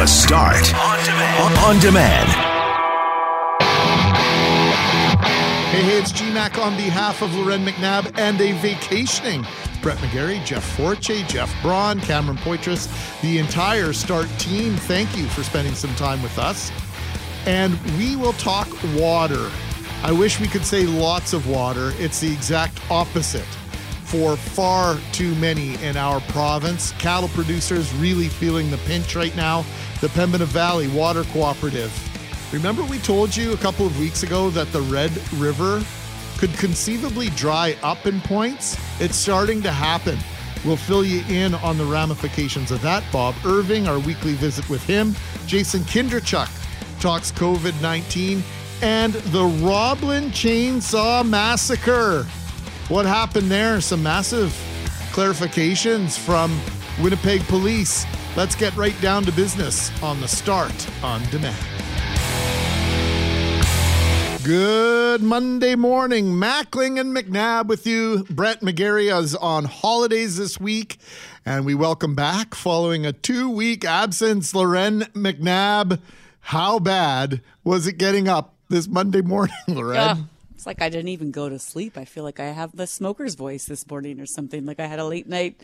The Start on demand. On demand. Hey, hey, it's GMAC on behalf of Lauren McNabb and a vacationing Brett McGarry, Jeff Forte, Jeff Braun, Cameron Poitras, the entire Start team. Thank you for spending some time with us. And we will talk water. I wish we could say lots of water. It's the exact opposite for far too many in our province. Cattle producers really feeling the pinch right now. The Pembina Valley Water Cooperative. Remember, we told you a couple of weeks ago that the Red River could conceivably dry up in points? It's starting to happen. We'll fill you in on the ramifications of that. Bob Irving, our weekly visit with him. Jason Kindrachuk talks COVID 19 and the Roblin Chainsaw Massacre. What happened there? Some massive clarifications from Winnipeg police. Let's get right down to business on the start on demand. Good Monday morning. Mackling and McNabb with you. Brett McGarry is on holidays this week, and we welcome back following a two week absence. Lauren McNabb, how bad was it getting up this Monday morning, Lauren? Yeah. It's like I didn't even go to sleep. I feel like I have the smoker's voice this morning or something. Like I had a late night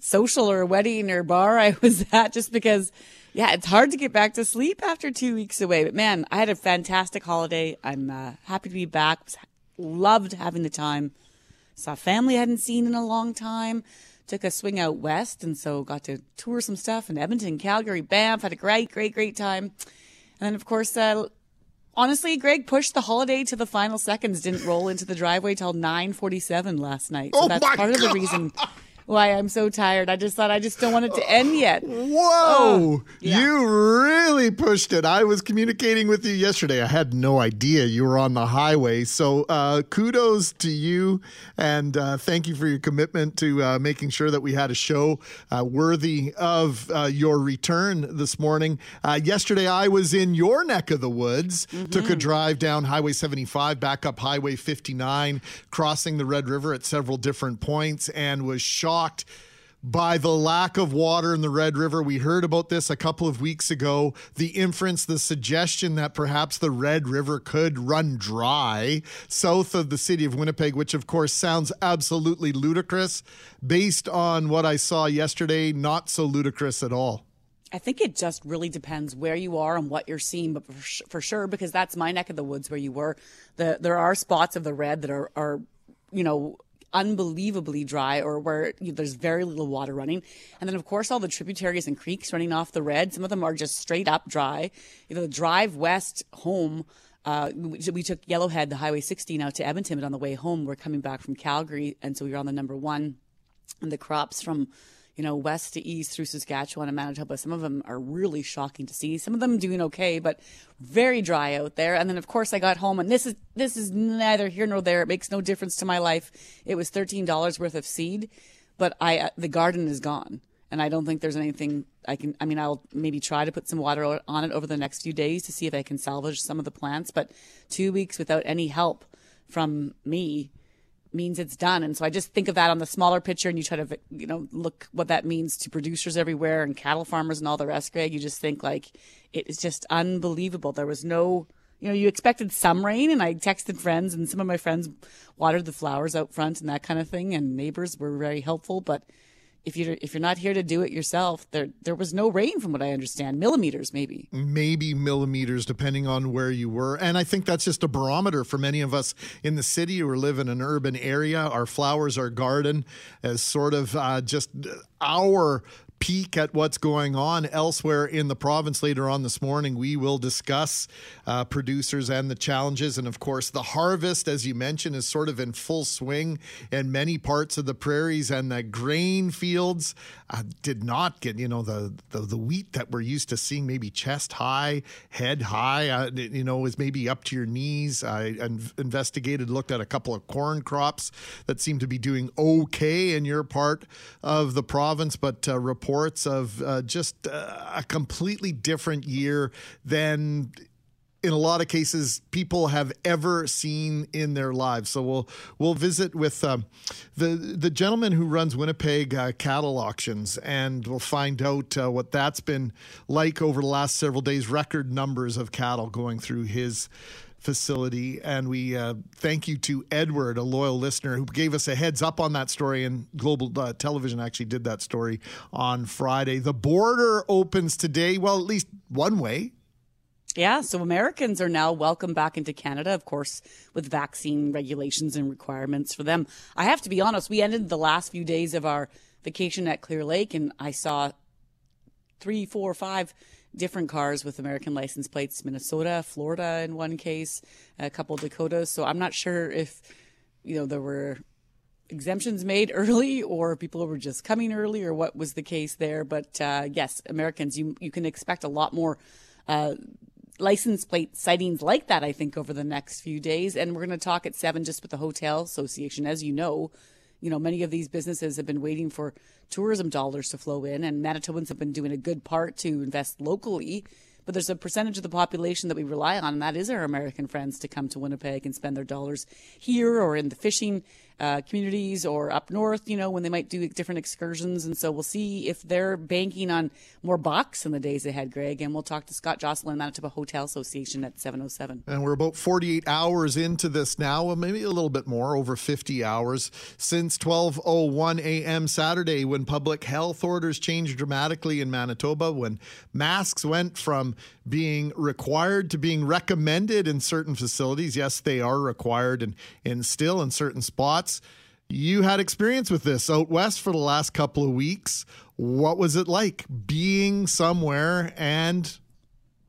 social or wedding or bar I was at just because yeah, it's hard to get back to sleep after two weeks away. But man, I had a fantastic holiday. I'm uh, happy to be back. Loved having the time. Saw family I hadn't seen in a long time. Took a swing out west, and so got to tour some stuff in Edmonton, Calgary, Banff. Had a great, great, great time. And then, of course, uh, honestly, Greg pushed the holiday to the final seconds. Didn't roll into the driveway till 9:47 last night. So Oh that's part of the reason why I'm so tired. I just thought I just don't want it to end yet. Whoa! Oh, yeah. You really pushed it. I was communicating with you yesterday. I had no idea you were on the highway. So uh, kudos to you, and uh, thank you for your commitment to uh, making sure that we had a show uh, worthy of uh, your return this morning. Uh, yesterday, I was in your neck of the woods. Took a drive down Highway 75, back up Highway 59, crossing the Red River at several different points, and was shocked by the lack of water in the Red River. We heard about this a couple of weeks ago. The inference, the suggestion that perhaps the Red River could run dry south of the city of Winnipeg, which of course sounds absolutely ludicrous. Based on what I saw yesterday, not so ludicrous at all. I think it just really depends where you are and what you're seeing, but for, for sure, because that's my neck of the woods where you were. The there are spots of the red that are are, you know, unbelievably dry or where you, there's very little water running, and then of course all the tributaries and creeks running off the red. Some of them are just straight up dry. You know, the drive west home. Uh, we, we took Yellowhead, the Highway 16, out to Edmonton, but on the way home, we're coming back from Calgary, and so we were on the number one and the crops from you know west to east through Saskatchewan and Manitoba. Some of them are really shocking to see. Some of them doing okay, but very dry out there. And then of course I got home, and this is this is neither here nor there. It makes no difference to my life. It was thirteen dollars worth of seed, but I uh, the garden is gone. And I don't think there's anything I can. I mean, I'll maybe try to put some water on it over the next few days to see if I can salvage some of the plants. But two weeks without any help from me means it's done. And so I just think of that on the smaller picture and you try to, you know, look what that means to producers everywhere and cattle farmers and all the rest, Greg. You just think like it is just unbelievable. There was no, you know, you expected some rain and I texted friends and some of my friends watered the flowers out front and that kind of thing. And neighbors were very helpful. But if you're, if you're not here to do it yourself, there, there was no rain from what I understand, millimeters maybe. maybe millimeters, depending on where you were. And I think that's just a barometer for many of us in the city who live in an urban area. Our flowers, our garden, as sort of uh, just our peek at what's going on elsewhere in the province later on this morning. We will discuss uh, producers and the challenges. And of course, the harvest, as you mentioned, is sort of in full swing in many parts of the prairies and the grain fields uh, did not get, you know, the, the, the wheat that we're used to seeing maybe chest high, head high, uh, you know, is maybe up to your knees. I in- investigated, looked at a couple of corn crops that seem to be doing okay in your part of the province, but uh, reports of uh, just uh, a completely different year than in a lot of cases people have ever seen in their lives. So we'll we'll visit with um, the the gentleman who runs Winnipeg uh, cattle auctions, and we'll find out uh, what that's been like over the last several days. Record numbers of cattle going through his facility. And we uh, thank you to Edward, a loyal listener, who gave us a heads up on that story. And Global uh, Television actually did that story on Friday. The border opens today. Well, at least one way. Yeah, so Americans are now welcome back into Canada, of course, with vaccine regulations and requirements for them. I have to be honest, we ended the last few days of our vacation at Clear Lake, and I saw three, four, five different cars with American license plates Minnesota, Florida in one case, a couple Dakotas. So I'm not sure if, you know, there were exemptions made early or people were just coming early or what was the case there. But uh, yes, Americans, you, you can expect a lot more. Uh, license plate sightings like that, I think, over the next few days. And we're going to talk at seven just with the Hotel Association. As you know, you know, many of these businesses have been waiting for tourism dollars to flow in, and Manitobans have been doing a good part to invest locally. But there's a percentage of the population that we rely on, and that is our American friends to come to Winnipeg and spend their dollars here or in the fishing uh, communities or up north, you know, when they might do different excursions. And so we'll see if they're banking on more bucks in the days ahead, Greg. And we'll talk to Scott Jocelyn, Manitoba Hotel Association at 707. And we're about 48 hours into this now, maybe a little bit more, over 50 hours since 12:01 a.m. Saturday when public health orders changed dramatically in Manitoba when masks went from being required to being recommended in certain facilities. Yes, they are required and, and still in certain spots. You had experience with this out west for the last couple of weeks. What was it like being somewhere and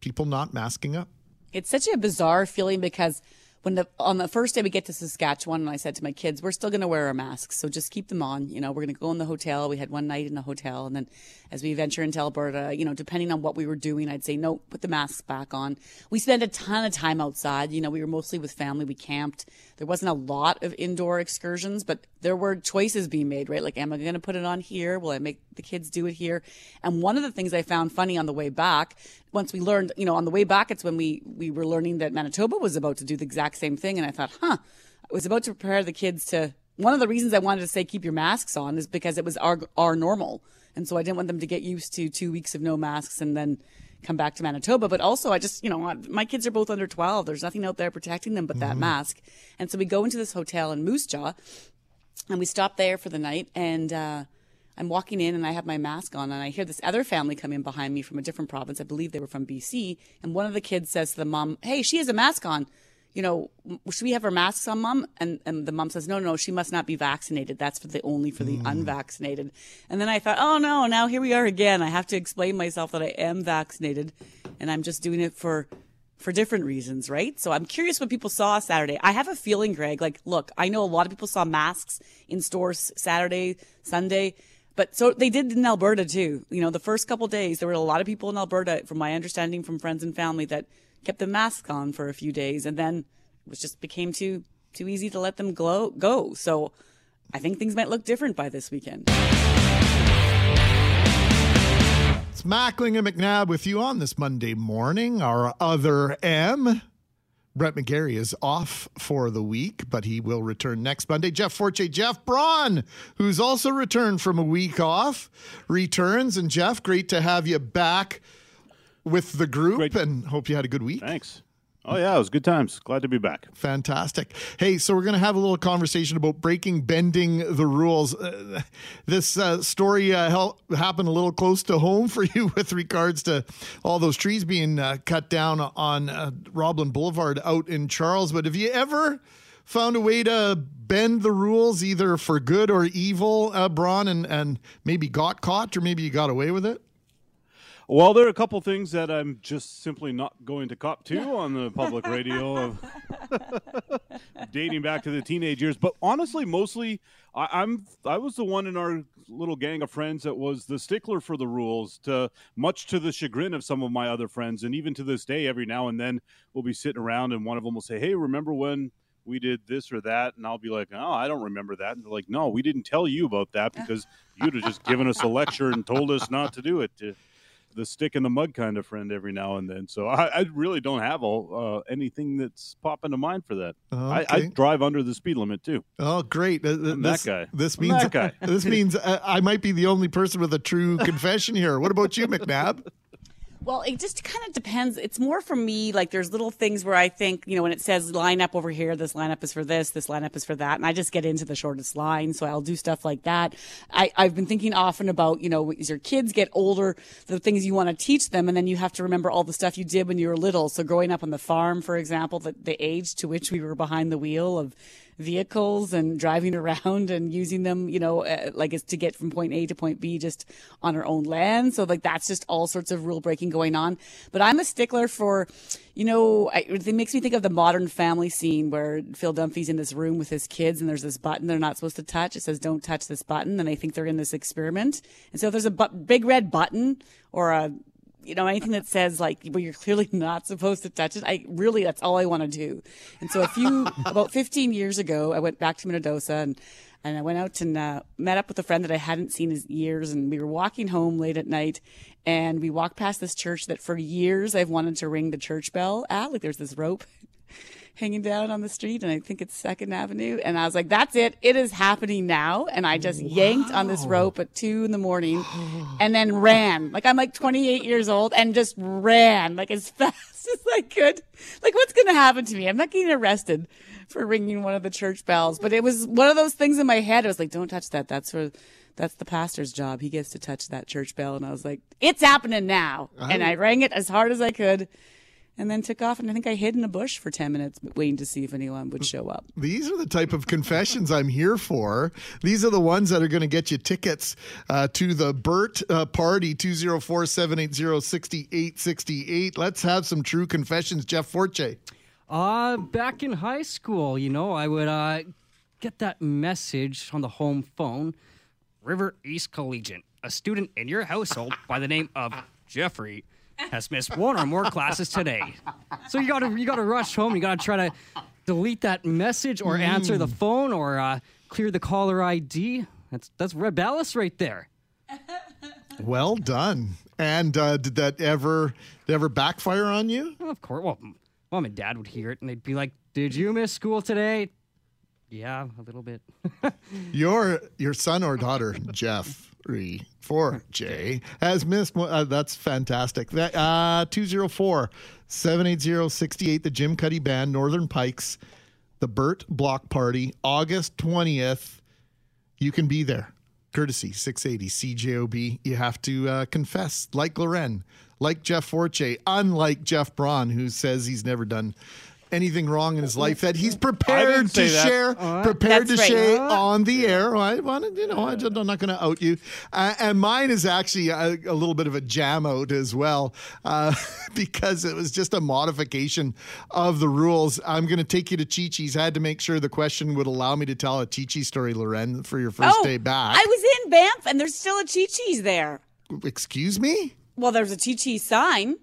people not masking up? It's such a bizarre feeling because when the on the first day we get to Saskatchewan, and I said to my kids, "We're still going to wear our masks, so just keep them on." You know, we're going to go in the hotel. We had one night in the hotel, and then as we venture into Alberta, you know, depending on what we were doing, I'd say, "No, put the masks back on." We spent a ton of time outside. You know, we were mostly with family. We camped. There wasn't a lot of indoor excursions, but there were choices being made. Right, like, am I going to put it on here? Will I make the kids do it here? And one of the things I found funny on the way back once we learned, you know, on the way back, it's when we, we were learning that Manitoba was about to do the exact same thing. And I thought, huh, I was about to prepare the kids to, one of the reasons I wanted to say keep your masks on is because it was our, our normal. And so I didn't want them to get used to two weeks of no masks and then come back to Manitoba. But also, I just, you know, my kids are both under 12. There's nothing out there protecting them but that mm-hmm. mask. And so we go into this hotel in Moose Jaw and we stop there for the night. And, uh, I'm walking in and I have my mask on and I hear this other family come in behind me from a different province. I believe they were from BC. And one of the kids says to the mom, Hey, she has a mask on. You know, should we have her masks on, mom? And, and the mom says, no, no, she must not be vaccinated. That's for the only for the mm. unvaccinated. And then I thought, oh no, now here we are again. I have to explain myself that I am vaccinated and I'm just doing it for for different reasons, right? So I'm curious what people saw Saturday. I have a feeling, Greg, like, look, I know a lot of people saw masks in stores Saturday, Sunday. But so they did in Alberta too. You know, the first couple days, there were a lot of people in Alberta, from my understanding from friends and family, that kept the mask on for a few days, and then it just became too too easy to let them glow, go. So I think things might look different by this weekend. It's Mackling and McNabb with you on this Monday morning. Our other M. Brett McGarry is off for the week, but he will return next Monday. Jeff Forte, Jeff Braun, who's also returned from a week off, returns. And Jeff, great to have you back with the group great. and hope you had a good week. Thanks. Oh yeah, it was good times. Glad to be back. Fantastic. Hey, so we're going to have a little conversation about breaking, bending the rules. Uh, this uh, story uh, help, happened a little close to home for you with regards to all those trees being uh, cut down on uh, Roblin Boulevard out in Charles. But have you ever found a way to bend the rules, either for good or evil, uh, Braun, and and maybe got caught, or maybe you got away with it? Well, there are a couple things that I'm just simply not going to cop to on the public radio of dating back to the teenage years. But honestly, mostly I, am I was the one in our little gang of friends that was the stickler for the rules, to much to the chagrin of some of my other friends, and even to this day, every now and then we'll be sitting around and one of them will say, "Hey, remember when?" we did this or that and i'll be like oh i don't remember that and they're like no we didn't tell you about that because you'd have just given us a lecture and told us not to do it the stick in the mud kind of friend every now and then. So I, I really don't have all, uh, anything that's popping to mind for that. I, I drive under the speed limit too. Oh, great! Uh, this, that guy. This means that guy. this means uh, I might be the only person with a true confession here. What about you, McNabb? Well, it just kind of depends. It's more for me, like there's little things where I think, you know, when it says line up over here, this lineup is for this, this lineup is for that. And I just get into the shortest line. So I'll do stuff like that. I, I've been thinking often about, you know, as your kids get older, the things you want to teach them. And then you have to remember all the stuff you did when you were little. So growing up on the farm, for example, the, the age to which we were behind the wheel of vehicles and driving around and using them, you know, uh, like it's to get from point A to point B just on our own land. So like that's just all sorts of rule breaking going on. But I'm a stickler for, you know, I, it makes me think of the modern family scene where Phil Dunphy's in this room with his kids and there's this button they're not supposed to touch. It says don't touch this button and they think they're in this experiment. And so if there's a bu- big red button or a you know, anything that says like well, you're clearly not supposed to touch it. I really that's all I want to do. And so a few about 15 years ago, I went back to Minnedosa and and I went out and uh, met up with a friend that I hadn't seen in years, and we were walking home late at night, and we walked past this church that for years I've wanted to ring the church bell at. Like there's this rope hanging down on the street, and I think it's Second Avenue. And I was like, "That's it! It is happening now!" And I just yanked on this rope at two in the morning, and then ran. Like I'm like 28 years old, and just ran like as fast as I could. Like what's going to happen to me? I'm not getting arrested for ringing one of the church bells, but it was one of those things in my head. I was like, "Don't touch that. That's for." That's the pastor's job. He gets to touch that church bell. And I was like, it's happening now. And I rang it as hard as I could and then took off. And I think I hid in a bush for 10 minutes waiting to see if anyone would show up. These are the type of confessions I'm here for. These are the ones that are going to get you tickets uh, to the Burt uh, party, 204 780 6868. Let's have some true confessions. Jeff Forte. Uh, back in high school, you know, I would uh, get that message on the home phone. River East Collegiate, a student in your household by the name of Jeffrey has missed one or more classes today. So you gotta you gotta rush home. You gotta try to delete that message or answer the phone or uh, clear the caller ID. That's that's rebellious right there. Well done. And uh, did that ever did ever backfire on you? Well, of course. Well, mom and dad would hear it and they'd be like, "Did you miss school today?" Yeah, a little bit. Your your son or daughter, Jeffrey for J, has missed. one- Uh, that's fantastic. That uh, 204 780 68, the Jim Cuddy Band, Northern Pikes, the Burt Block Party, August 20th. You can be there. Courtesy 680 CJOB. You have to uh, confess, like Lauren, like Jeff Forte, unlike Jeff Braun, who says he's never done anything wrong in his life that he's prepared to that. share, prepared That's to right. share on the air. I wanted, you know, I just, I'm not going to out you. Uh, and mine is actually a, a little bit of a jam out as well, uh, because it was just a modification of the rules. I'm going to take you to Chi Chi's. I had to make sure the question would allow me to tell a Chi Chi story, Lauren, for your first day back. Oh, I was in Banff and there's still a Chi Chi's there. Excuse me? Well, there's a Chi Chi sign.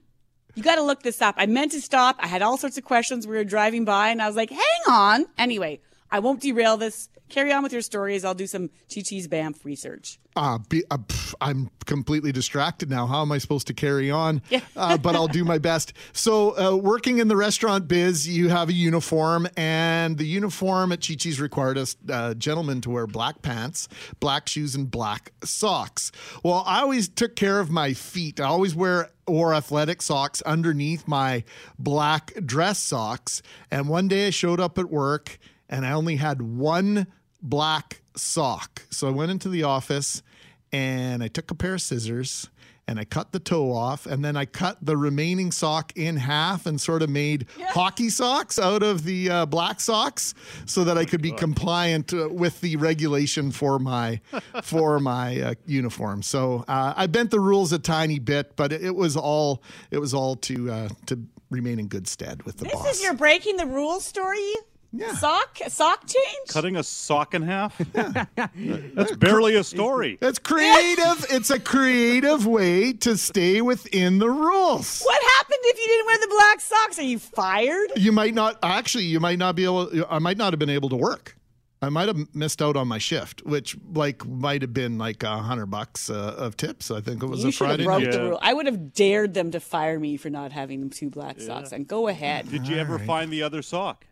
You got to look this up. I meant to stop. I had all sorts of questions. We were driving by and I was like, hang on. Anyway, I won't derail this. Carry on with your stories. I'll do some Chi Chi's Banff research. Uh, be, uh, pff, I'm completely distracted now. How am I supposed to carry on? Uh, but I'll do my best. So, uh, working in the restaurant biz, you have a uniform, and the uniform at Chi Chi's required us uh, gentlemen to wear black pants, black shoes, and black socks. Well, I always took care of my feet. I always wear wore athletic socks underneath my black dress socks. And one day I showed up at work, and I only had one black sock. So I went into the office and I took a pair of scissors and I cut the toe off and then I cut the remaining sock in half and sort of made hockey socks out of the uh, black socks so that I could be compliant uh, with the regulation for my for my uh, uniform. So uh, I bent the rules a tiny bit, but it, it was all it was all to uh, to remain in good stead with the This boss. This is your breaking the rules story? Yeah. Sock? Sock change? Cutting a sock in half? That's barely a story. It's creative. it's a creative way to stay within the rules. What happened if you didn't wear the black socks? Are you fired? You might not actually. You might not be able. I might not have been able to work. I might have missed out on my shift, which like might have been like a hundred bucks uh, of tips. I think it was You a should have Friday broke night. the rule. I would have dared them to fire me for not having them two black socks. And go ahead. Did you ever find the other sock?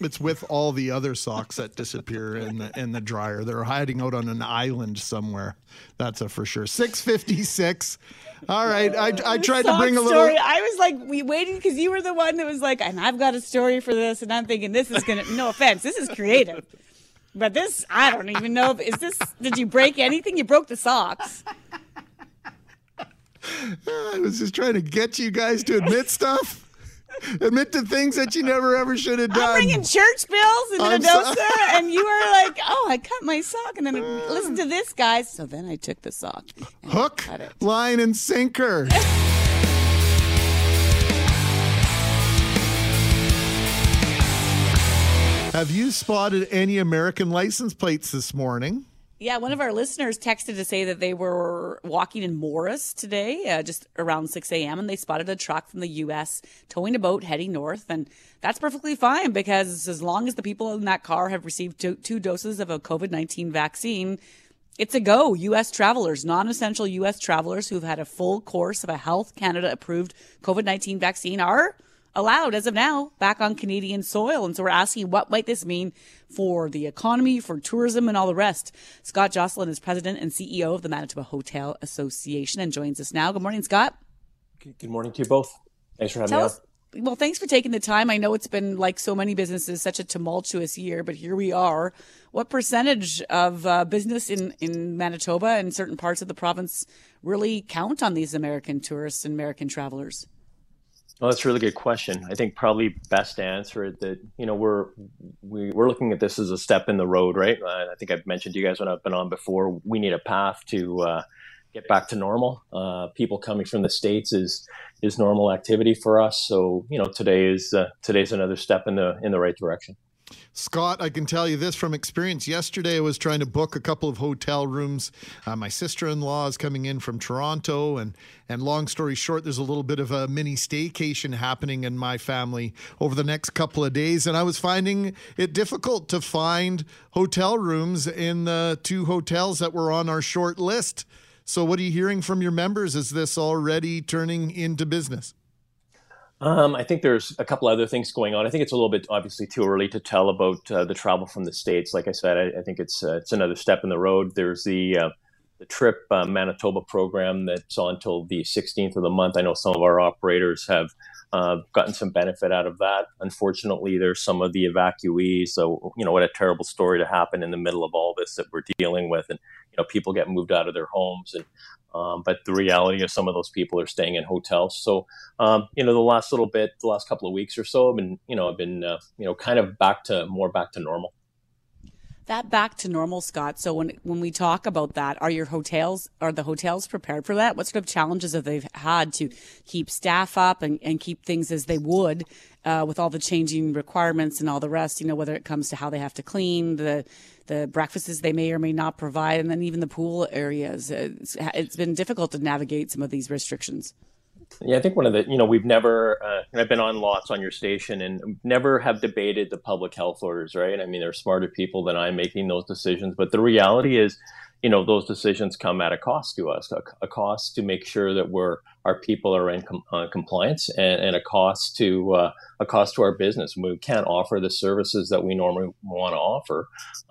It's with all the other socks that disappear in the in the dryer. They're hiding out on an island somewhere. That's a for sure. Six fifty six. All right, I, I tried to bring a little. story. I was like, we waited because you were the one that was like, and I've got a story for this, and I'm thinking this is gonna. No offense, this is creative, but this I don't even know. if Is this? Did you break anything? You broke the socks. I was just trying to get you guys to admit stuff. Admit to things that you never ever should have done. I'm bringing church bills in I'm Mendoza, so- and you were like, "Oh, I cut my sock," and then listen to this, guys. So then I took the sock. Hook, cut it. line, and sinker. Have you spotted any American license plates this morning? Yeah, one of our listeners texted to say that they were walking in Morris today, uh, just around 6 a.m., and they spotted a truck from the U.S. towing a boat heading north. And that's perfectly fine because as long as the people in that car have received two, two doses of a COVID 19 vaccine, it's a go. U.S. travelers, non essential U.S. travelers who've had a full course of a Health Canada approved COVID 19 vaccine are allowed as of now back on Canadian soil. And so we're asking what might this mean for the economy, for tourism, and all the rest. Scott Jocelyn is president and CEO of the Manitoba Hotel Association and joins us now. Good morning, Scott. Good morning to you both. Thanks for having Tell me us. Well, thanks for taking the time. I know it's been like so many businesses, such a tumultuous year, but here we are. What percentage of uh, business in, in Manitoba and certain parts of the province really count on these American tourists and American travelers? Well, that's a really good question. I think probably best to answer it that you know we're we, we're looking at this as a step in the road, right? Uh, I think I've mentioned to you guys when I've been on before. We need a path to uh, get back to normal. Uh, people coming from the states is is normal activity for us. So you know today is uh, today's another step in the in the right direction. Scott, I can tell you this from experience. Yesterday, I was trying to book a couple of hotel rooms. Uh, my sister-in-law is coming in from Toronto, and and long story short, there's a little bit of a mini staycation happening in my family over the next couple of days, and I was finding it difficult to find hotel rooms in the two hotels that were on our short list. So, what are you hearing from your members? Is this already turning into business? Um, I think there's a couple other things going on. I think it's a little bit obviously too early to tell about uh, the travel from the states. Like I said, I, I think it's uh, it's another step in the road. There's the uh, the Trip uh, Manitoba program that's on until the 16th of the month. I know some of our operators have uh, gotten some benefit out of that. Unfortunately, there's some of the evacuees. So you know what a terrible story to happen in the middle of all this that we're dealing with, and you know people get moved out of their homes and um, but the reality is, some of those people are staying in hotels. So, um, you know, the last little bit, the last couple of weeks or so, I've been, you know, I've been, uh, you know, kind of back to more back to normal. That back to normal, Scott. So when when we talk about that, are your hotels are the hotels prepared for that? What sort of challenges have they had to keep staff up and, and keep things as they would uh, with all the changing requirements and all the rest? You know, whether it comes to how they have to clean the the breakfasts they may or may not provide, and then even the pool areas. It's, it's been difficult to navigate some of these restrictions. Yeah, I think one of the, you know, we've never, uh, I've been on lots on your station and never have debated the public health orders, right? I mean, there are smarter people than I making those decisions, but the reality is, you know, those decisions come at a cost to us, a, a cost to make sure that we're, our people are in com- uh, compliance and, and, a cost to, uh, a cost to our business. We can't offer the services that we normally want to offer.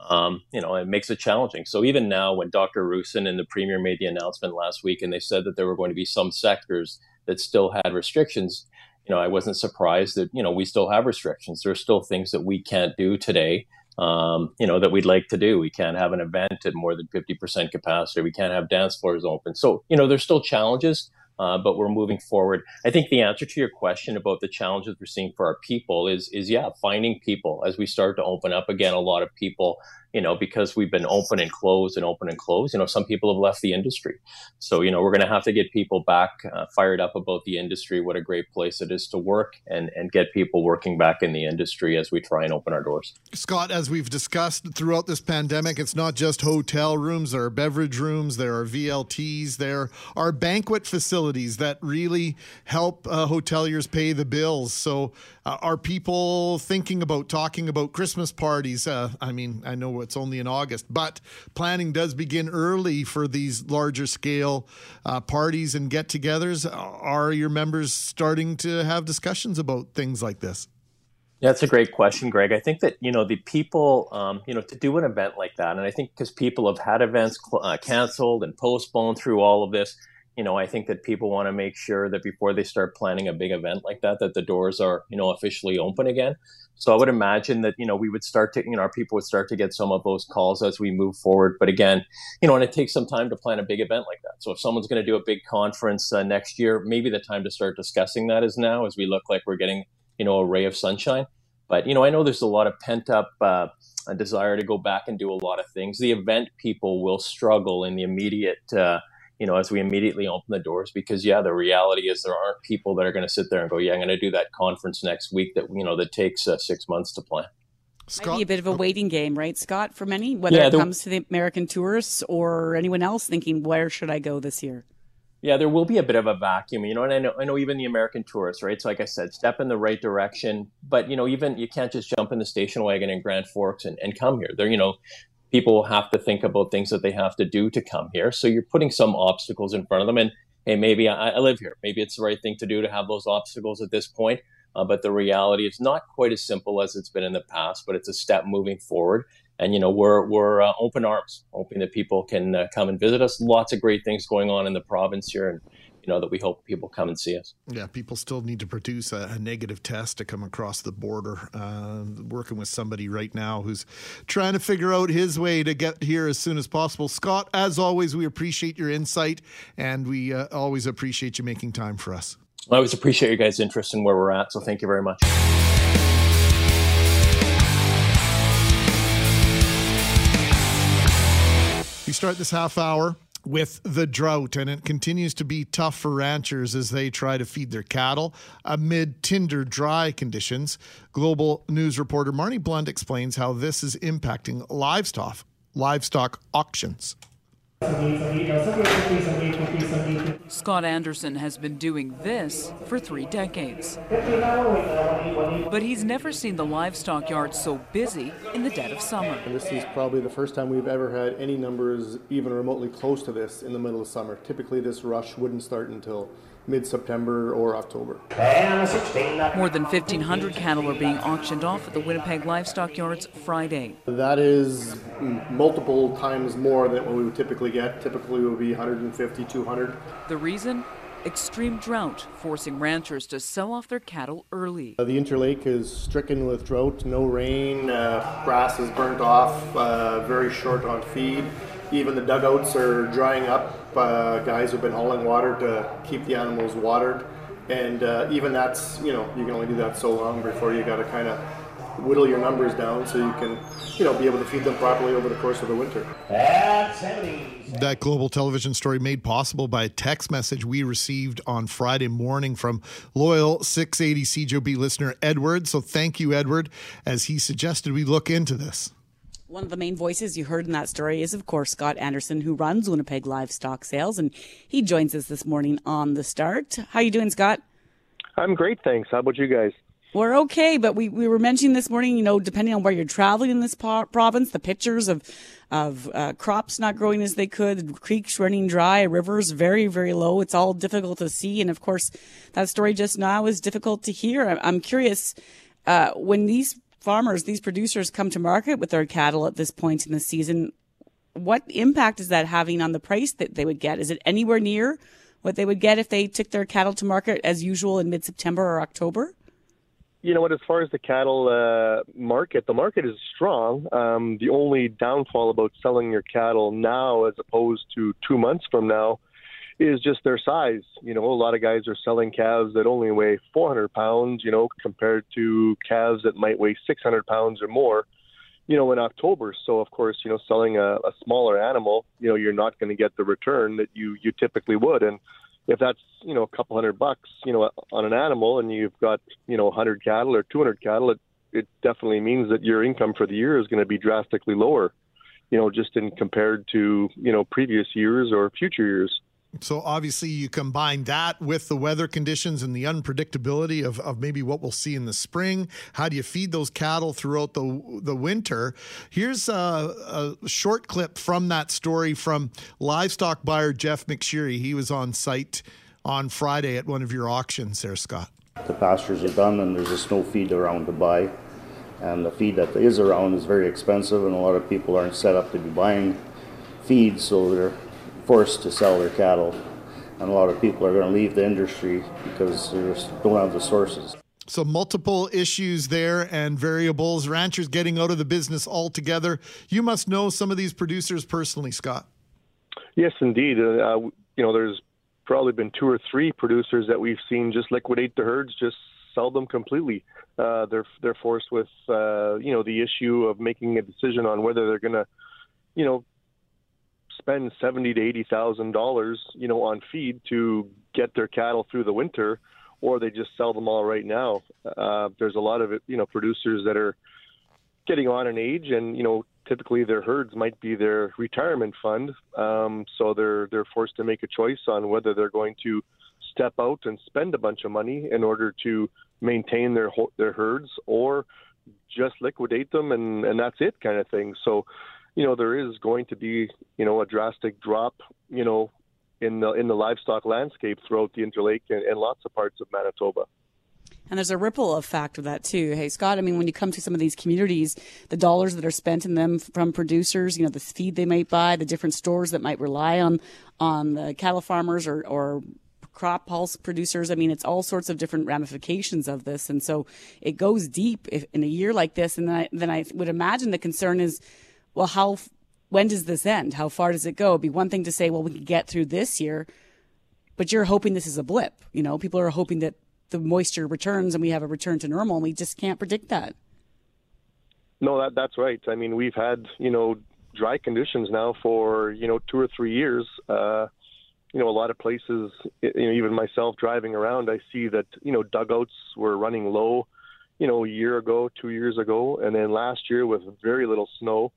Um, you know, it makes it challenging. So even now when Dr. Roussin and the Premier made the announcement last week and they said that there were going to be some sectors that still had restrictions, you know, I wasn't surprised that, you know, we still have restrictions. There's still things that we can't do today, um, you know, that we'd like to do. We can't have an event at more than 50% capacity. We can't have dance floors open. So, you know, there's still challenges, uh, but we're moving forward. I think the answer to your question about the challenges we're seeing for our people is, is yeah, finding people as we start to open up again. A lot of people, you know, because we've been open and closed and open and closed, you know, some people have left the industry. So, you know, we're going to have to get people back uh, fired up about the industry, what a great place it is to work, and, and get people working back in the industry as we try and open our doors. Scott, as we've discussed throughout this pandemic, it's not just hotel rooms, there are beverage rooms, there are VLTs, there are banquet facilities that really help uh, hoteliers pay the bills. So, uh, are people thinking about talking about Christmas parties? Uh, I mean, I know it's only in August, but planning does begin early for these larger scale uh, parties and get togethers. Are your members starting to have discussions about things like this? Yeah, that's a great question, Greg. I think that you know the people, um, you know, to do an event like that, and I think because people have had events uh, canceled and postponed through all of this, you know, I think that people want to make sure that before they start planning a big event like that, that the doors are, you know, officially open again. So I would imagine that, you know, we would start to, you know, our people would start to get some of those calls as we move forward. But again, you know, and it takes some time to plan a big event like that. So if someone's going to do a big conference uh, next year, maybe the time to start discussing that is now as we look like we're getting, you know, a ray of sunshine. But, you know, I know there's a lot of pent up, uh, a desire to go back and do a lot of things. The event people will struggle in the immediate, uh, you know, as we immediately open the doors, because yeah, the reality is there aren't people that are going to sit there and go, yeah, I'm going to do that conference next week that you know that takes uh, six months to plan. Scott, Might be a bit of a waiting game, right, Scott, for many, whether yeah, it comes to the American tourists or anyone else thinking, where should I go this year? Yeah, there will be a bit of a vacuum, you know, and I know, I know even the American tourists, right? So, like I said, step in the right direction, but you know, even you can't just jump in the station wagon in Grand Forks and, and come here. There, you know, people have to think about things that they have to do to come here. So you're putting some obstacles in front of them. And hey, maybe I, I live here. Maybe it's the right thing to do to have those obstacles at this point. Uh, but the reality is not quite as simple as it's been in the past, but it's a step moving forward. And you know we're we're uh, open arms, hoping that people can uh, come and visit us. Lots of great things going on in the province here, and you know that we hope people come and see us. Yeah, people still need to produce a, a negative test to come across the border. Uh, working with somebody right now who's trying to figure out his way to get here as soon as possible. Scott, as always, we appreciate your insight, and we uh, always appreciate you making time for us. I always appreciate you guys' interest in where we're at. So thank you very much. We start this half hour with the drought, and it continues to be tough for ranchers as they try to feed their cattle amid tinder dry conditions. Global news reporter Marney Blunt explains how this is impacting livestock livestock auctions. Scott Anderson has been doing this for three decades. But he's never seen the livestock yard so busy in the dead of summer. This is probably the first time we've ever had any numbers even remotely close to this in the middle of summer. Typically, this rush wouldn't start until mid September or October. More than 1,500 cattle are being auctioned off at the Winnipeg Livestock Yards Friday. That is multiple times more than what we would typically get. Typically, it would be 150, 200. The reason? Extreme drought forcing ranchers to sell off their cattle early. Uh, the Interlake is stricken with drought, no rain, uh, grass is burnt off, uh, very short on feed. Even the dugouts are drying up. Uh, guys have been hauling water to keep the animals watered, and uh, even that's you know you can only do that so long before you got to kind of whittle your numbers down so you can you know be able to feed them properly over the course of the winter. That global television story made possible by a text message we received on Friday morning from loyal 680 CJOB listener Edward. So thank you, Edward, as he suggested we look into this. One of the main voices you heard in that story is, of course, Scott Anderson, who runs Winnipeg Livestock Sales, and he joins us this morning on the start. How you doing, Scott? I'm great, thanks. How about you guys? We're okay, but we, we were mentioning this morning, you know, depending on where you're traveling in this po- province, the pictures of of uh, crops not growing as they could, creeks running dry, rivers very very low. It's all difficult to see, and of course, that story just now is difficult to hear. I'm curious uh, when these farmers, these producers come to market with their cattle at this point in the season, what impact is that having on the price that they would get? Is it anywhere near what they would get if they took their cattle to market as usual in mid September or October? You know what? As far as the cattle uh, market, the market is strong. Um, the only downfall about selling your cattle now, as opposed to two months from now, is just their size. You know, a lot of guys are selling calves that only weigh 400 pounds, you know, compared to calves that might weigh 600 pounds or more. you know, in October. So of course, you know, selling a, a smaller animal, you know, you're not going to get the return that you you typically would. And if that's you know a couple hundred bucks, you know, on an animal, and you've got you know 100 cattle or 200 cattle, it it definitely means that your income for the year is going to be drastically lower. You know, just in compared to you know previous years or future years. So obviously, you combine that with the weather conditions and the unpredictability of, of maybe what we'll see in the spring. How do you feed those cattle throughout the the winter? Here's a, a short clip from that story from livestock buyer Jeff McSherry. He was on site on Friday at one of your auctions there, Scott. The pastures are done, and there's a snow feed around to buy. And the feed that is around is very expensive, and a lot of people aren't set up to be buying feed, so they're forced to sell their cattle. And a lot of people are going to leave the industry because they don't have the sources. So, multiple issues there and variables. Ranchers getting out of the business altogether. You must know some of these producers personally, Scott. Yes, indeed. Uh, you know, there's probably been two or three producers that we've seen just liquidate the herds, just sell them completely. Uh, they're they're forced with uh, you know the issue of making a decision on whether they're going to, you know, spend seventy to eighty thousand dollars, you know, on feed to get their cattle through the winter, or they just sell them all right now. Uh, there's a lot of you know producers that are getting on in age, and you know typically their herds might be their retirement fund, um, so they're they're forced to make a choice on whether they're going to step out and spend a bunch of money in order to maintain their their herds, or just liquidate them and and that's it kind of thing. So you know, there is going to be, you know, a drastic drop, you know, in the in the livestock landscape throughout the Interlake and, and lots of parts of Manitoba. And there's a ripple effect of that too. Hey, Scott, I mean, when you come to some of these communities, the dollars that are spent in them from producers, you know, the feed they might buy, the different stores that might rely on on the cattle farmers or, or crop pulse producers. I mean, it's all sorts of different ramifications of this. And so it goes deep if, in a year like this. And then I, then I would imagine the concern is well, how, when does this end? How far does it go? It'd be one thing to say, well, we can get through this year, but you're hoping this is a blip. You know, people are hoping that the moisture returns and we have a return to normal, and we just can't predict that. No, that that's right. I mean, we've had you know dry conditions now for you know two or three years. Uh, you know, a lot of places, you know, even myself driving around, I see that you know dugouts were running low. You know, a year ago, two years ago, and then last year with very little snow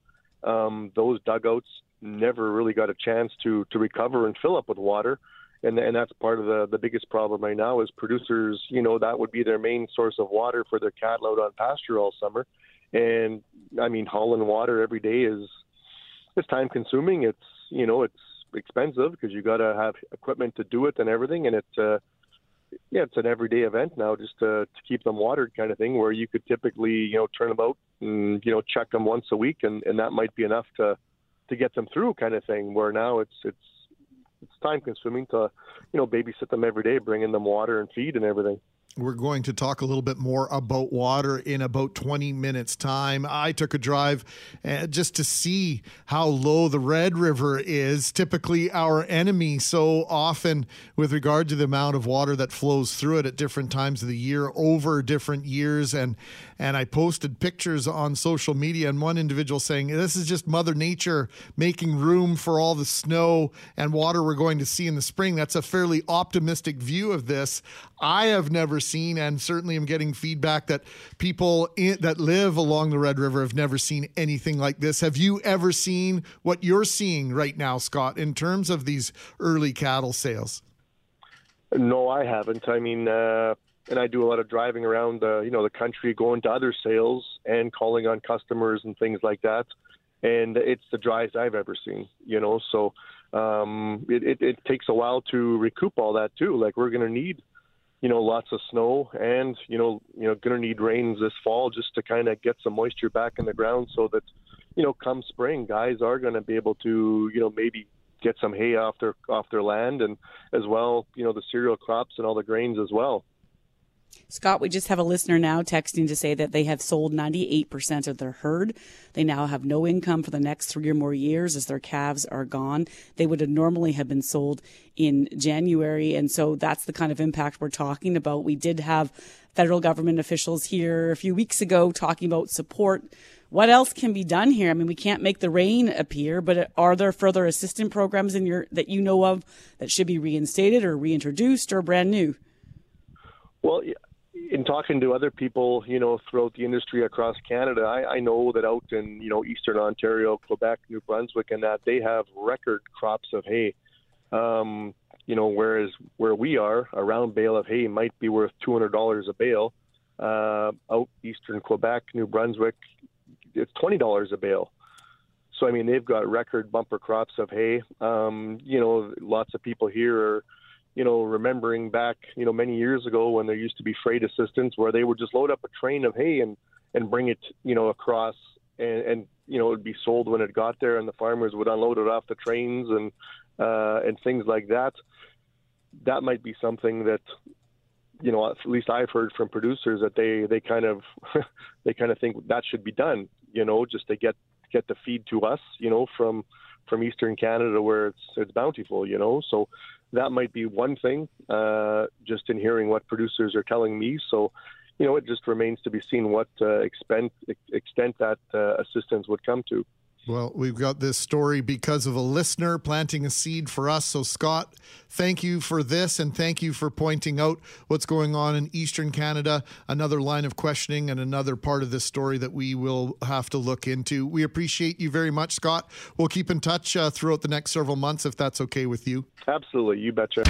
um, those dugouts never really got a chance to to recover and fill up with water. And, and that's part of the, the biggest problem right now is producers, you know, that would be their main source of water for their cattle out on pasture all summer. And I mean, hauling water every day is it's time consuming. It's you know, it's expensive because you got to have equipment to do it and everything. And it's uh, yeah, it's an everyday event now just to, to keep them watered kind of thing where you could typically, you know, turn them out and, you know, check them once a week and, and that might be enough to, to get them through kind of thing where now it's, it's, it's time consuming to, you know, babysit them every day, bringing them water and feed and everything. We're going to talk a little bit more about water in about 20 minutes' time. I took a drive uh, just to see how low the Red River is, typically our enemy so often with regard to the amount of water that flows through it at different times of the year over different years. And, and I posted pictures on social media, and one individual saying, This is just Mother Nature making room for all the snow and water we're going to see in the spring. That's a fairly optimistic view of this. I have never seen, and certainly am getting feedback that people in, that live along the Red River have never seen anything like this. Have you ever seen what you're seeing right now, Scott, in terms of these early cattle sales? No, I haven't. I mean, uh, and I do a lot of driving around, the you know, the country, going to other sales and calling on customers and things like that. And it's the driest I've ever seen. You know, so um, it, it, it takes a while to recoup all that too. Like we're going to need you know, lots of snow and, you know, you know, going to need rains this fall just to kind of get some moisture back in the ground so that, you know, come spring, guys are going to be able to, you know, maybe get some hay off their off their land and as well, you know, the cereal crops and all the grains as well. Scott, we just have a listener now texting to say that they have sold 98% of their herd. They now have no income for the next three or more years as their calves are gone. They would have normally have been sold in January. And so that's the kind of impact we're talking about. We did have federal government officials here a few weeks ago talking about support what else can be done here? I mean, we can't make the rain appear, but are there further assistance programs in your that you know of that should be reinstated or reintroduced or brand new? Well, in talking to other people, you know, throughout the industry across Canada, I, I know that out in you know eastern Ontario, Quebec, New Brunswick, and that they have record crops of hay. Um, you know, whereas where we are, a round bale of hay might be worth two hundred dollars a bale. Uh, out eastern Quebec, New Brunswick, it's twenty dollars a bale. So I mean, they've got record bumper crops of hay. Um, you know, lots of people here are, you know, remembering back, you know, many years ago when there used to be freight assistance where they would just load up a train of hay and and bring it, you know, across and, and you know it would be sold when it got there, and the farmers would unload it off the trains and uh, and things like that. That might be something that you know at least I've heard from producers that they they kind of they kind of think that should be done you know, just to get get the feed to us, you know, from from Eastern Canada where it's it's bountiful, you know. So that might be one thing. Uh, just in hearing what producers are telling me, so you know, it just remains to be seen what uh, extent extent that uh, assistance would come to. Well, we've got this story because of a listener planting a seed for us. So, Scott, thank you for this and thank you for pointing out what's going on in Eastern Canada. Another line of questioning and another part of this story that we will have to look into. We appreciate you very much, Scott. We'll keep in touch uh, throughout the next several months if that's okay with you. Absolutely. You betcha.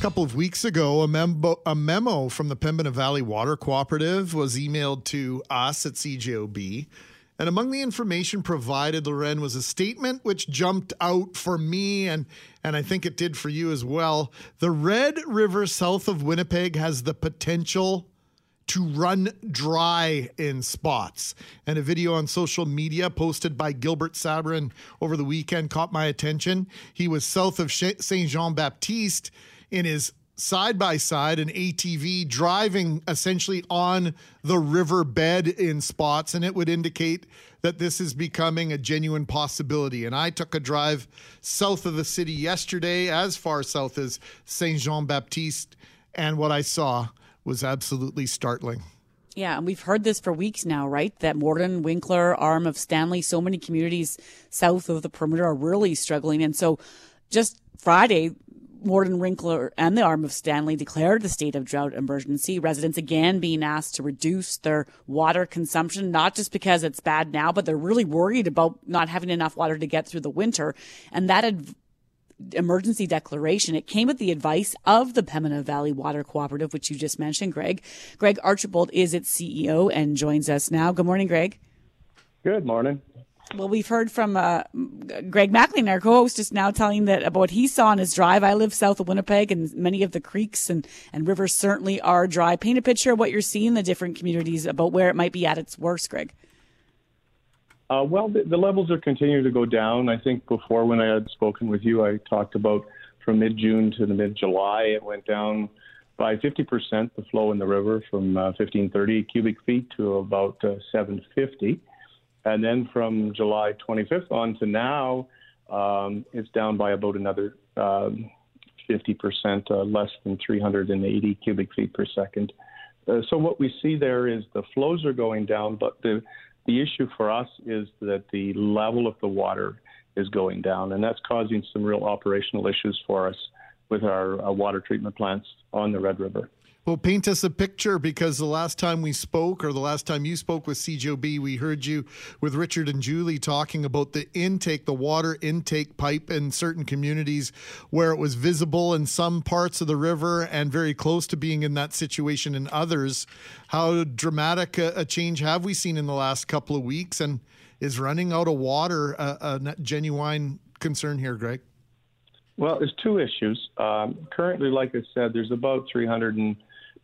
Couple of weeks ago, a, memo, a memo from the Pembina Valley Water Cooperative was emailed to us at CJOB. And among the information provided, Lauren, was a statement which jumped out for me, and, and I think it did for you as well. The Red River south of Winnipeg has the potential to run dry in spots. And a video on social media posted by Gilbert Sabrin over the weekend caught my attention. He was south of Saint Jean Baptiste in his side by side an ATV driving essentially on the riverbed in spots, and it would indicate that this is becoming a genuine possibility. And I took a drive south of the city yesterday, as far south as Saint Jean Baptiste, and what I saw was absolutely startling. Yeah, and we've heard this for weeks now, right? That Morden, Winkler, RM of Stanley, so many communities south of the perimeter are really struggling. And so just Friday, Morden Winkler and the RM of Stanley declared the state of drought emergency. Residents again being asked to reduce their water consumption, not just because it's bad now, but they're really worried about not having enough water to get through the winter. And that adv- emergency declaration, it came with the advice of the Pembina Valley Water Cooperative, which you just mentioned, Greg. Greg Archibald is its CEO and joins us now. Good morning, Greg. Good morning. Well, we've heard from uh, Greg Mackling, our co-host, just now telling that about what he saw on his drive. I live south of Winnipeg, and many of the creeks and, and rivers certainly are dry. Paint a picture of what you're seeing in the different communities about where it might be at its worst, Greg. Uh, well, the, the, levels are continuing to go down. I think before, when I had spoken with you, I talked about from mid-June to the mid-July, it went down by 50% the flow in the river from uh, 1530 cubic feet to about uh, 750. And then from July 25th on to now, um, it's down by about another um, 50%, uh, less than 380 cubic feet per second. Uh, so what we see there is the flows are going down, but the the issue for us is that the level of the water is going down, and that's causing some real operational issues for us with our uh, water treatment plants on the Red River. Well, paint us a picture because the last time we spoke, or the last time you spoke with CJOB, we heard you with Richard and Julie talking about the intake, the water intake pipe in certain communities where it was visible in some parts of the river and very close to being in that situation in others. How dramatic a, a change have we seen in the last couple of weeks? And is running out of water a, a genuine concern here, Greg? Well, there's two issues. Um, currently, like I said, there's about 300 and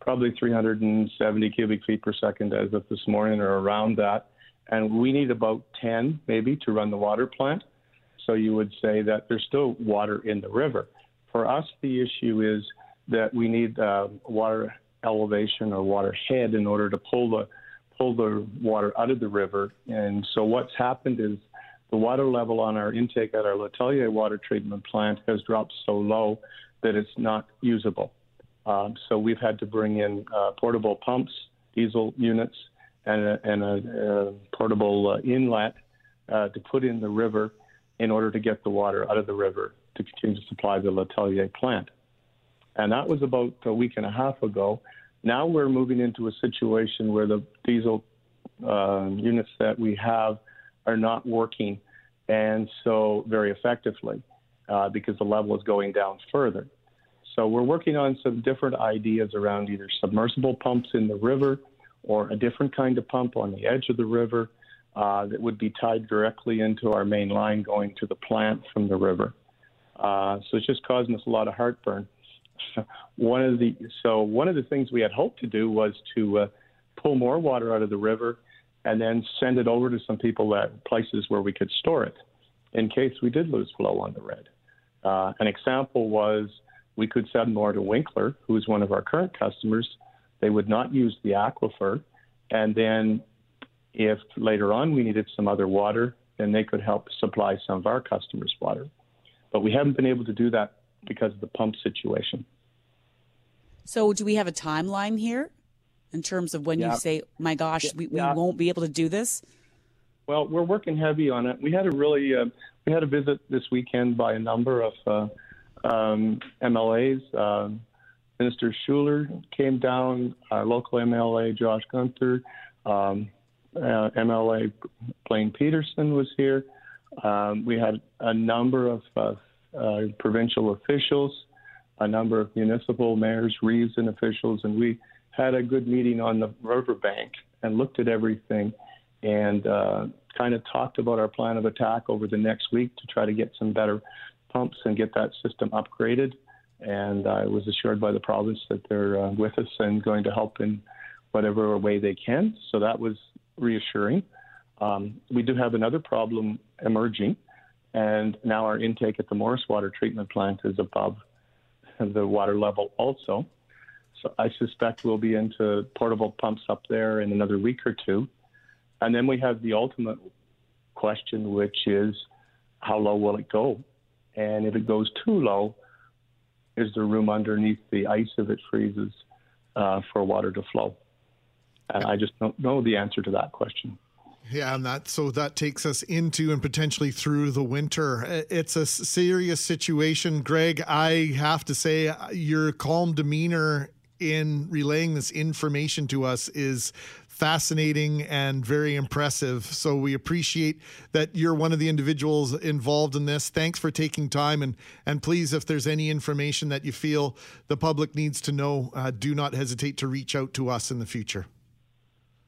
probably 370 cubic feet per second as of this morning or around that. And we need about 10 maybe to run the water plant. So you would say that there's still water in the river. For us, the issue is that we need uh, water elevation or water head in order to pull the pull the water out of the river. And so what's happened is the water level on our intake at our Letellier water treatment plant has dropped so low that it's not usable. Um, so we've had to bring in uh, portable pumps, diesel units, and a, and a, a portable uh, inlet uh, to put in the river in order to get the water out of the river to continue to supply the Letellier plant. And that was about a week and a half ago. Now we're moving into a situation where the diesel uh, units that we have are not working, and so very effectively uh, because the level is going down further. So we're working on some different ideas around either submersible pumps in the river or a different kind of pump on the edge of the river uh, that would be tied directly into our main line going to the plant from the river. Uh, so it's just causing us a lot of heartburn. one of the so one of the things we had hoped to do was to uh, pull more water out of the river and then send it over to some people at places where we could store it in case we did lose flow on the red. Uh, an example was we could send more to Winkler, who is one of our current customers. They would not use the aquifer, and then if later on we needed some other water, then they could help supply some of our customers' water. But we haven't been able to do that because of the pump situation. So, do we have a timeline here in terms of when Yeah. you say, my gosh, we, we Yeah. won't be able to do this? Well, we're working heavy on it. We had a really uh, we had a visit this weekend by a number of uh, um, MLAs. Um, Minister Schuler came down. Our local MLA Josh Guenter, um, uh, MLA Blaine Pedersen was here. Um, we had a number of uh, uh, provincial officials, a number of municipal mayors, reeves, and officials, and we had a good meeting on the riverbank and looked at everything and uh, kind of talked about our plan of attack over the next week to try to get some better pumps and get that system upgraded. And I was assured by the province that they're uh, with us and going to help in whatever way they can. So that was reassuring. Um, we do have another problem emerging, and now our intake at the Morris Water Treatment Plant is above the water level also. So I suspect we'll be into portable pumps up there in another week or two. And then we have the ultimate question, which is how low will it go? And if it goes too low, is there room underneath the ice if it freezes uh, for water to flow? And I just don't know the answer to that question. Yeah, and that so that takes us into and potentially through the winter. It's a serious situation, Greg. I have to say, uh, your calm demeanor in relaying this information to us is fascinating and very impressive. So we appreciate that you're one of the individuals involved in this. Thanks for taking time, and and please, if there's any information that you feel the public needs to know, uh, do not hesitate to reach out to us in the future.